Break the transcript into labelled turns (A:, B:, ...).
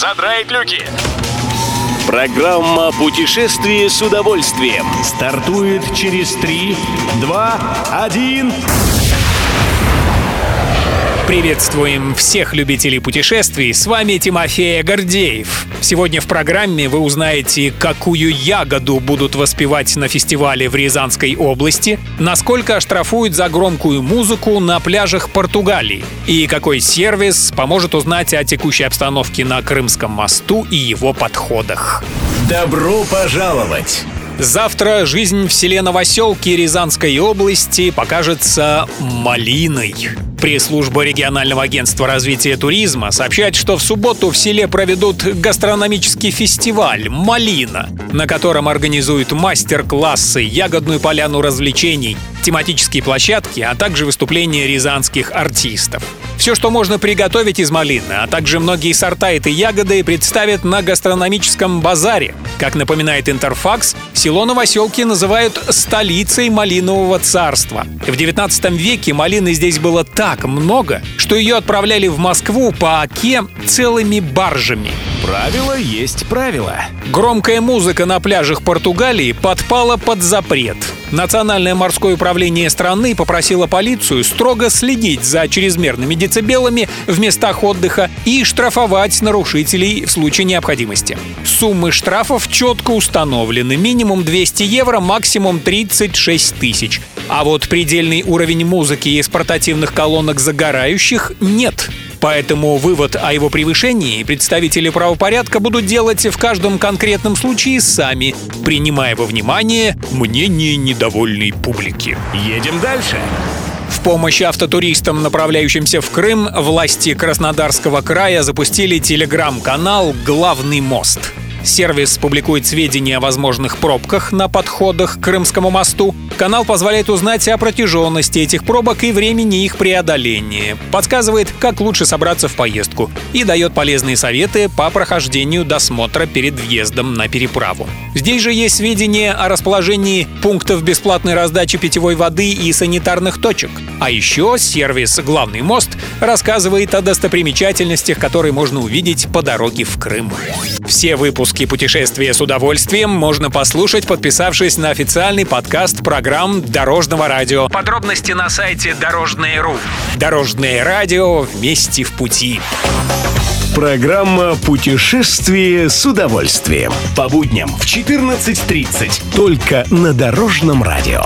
A: задраить люки.
B: Программа «Путешествие с удовольствием»
C: стартует через 3, 2, 1...
D: Приветствуем всех любителей путешествий. С вами Тимофей Гордеев. Сегодня в программе вы узнаете, какую ягоду будут воспевать на фестивале в Рязанской области, насколько оштрафуют за громкую музыку на пляжах Португалии и какой сервис поможет узнать о текущей обстановке на Крымском мосту и его подходах.
B: Добро пожаловать!
D: Завтра жизнь в селе Новоселки Рязанской области покажется малиной. Пресс-служба регионального агентства развития туризма сообщает, что в субботу в селе проведут гастрономический фестиваль «Малина», на котором организуют мастер-классы, ягодную поляну развлечений, тематические площадки, а также выступления рязанских артистов. Все, что можно приготовить из малины, а также многие сорта этой ягоды представят на гастрономическом базаре. Как напоминает Интерфакс, село Новоселки называют столицей малинового царства. В 19 веке малины здесь было так много, что ее отправляли в Москву по оке целыми баржами.
B: Правило есть правило.
D: Громкая музыка на пляжах Португалии подпала под запрет. Национальное морское управление страны попросило полицию строго следить за чрезмерными децибелами в местах отдыха и штрафовать нарушителей в случае необходимости. Суммы штрафов четко установлены. Минимум 200 евро, максимум 36 тысяч. А вот предельный уровень музыки из портативных колонок загорающих нет. Поэтому вывод о его превышении представители правопорядка будут делать в каждом конкретном случае сами, принимая во внимание мнение недовольной публики.
B: Едем дальше.
D: В помощь автотуристам, направляющимся в Крым, власти Краснодарского края запустили телеграм-канал «Главный мост». Сервис публикует сведения о возможных пробках на подходах к Крымскому мосту. Канал позволяет узнать о протяженности этих пробок и времени их преодоления. Подсказывает, как лучше собраться в поездку. И дает полезные советы по прохождению досмотра перед въездом на переправу. Здесь же есть сведения о расположении пунктов бесплатной раздачи питьевой воды и санитарных точек. А еще сервис «Главный мост» рассказывает о достопримечательностях, которые можно увидеть по дороге в Крым. Все выпуски путешествия с удовольствием можно послушать, подписавшись на официальный подкаст программ Дорожного радио. Подробности на сайте Дорожное.ру. Дорожное радио вместе в пути.
B: Программа «Путешествие с удовольствием». По будням в 14.30. Только на Дорожном радио.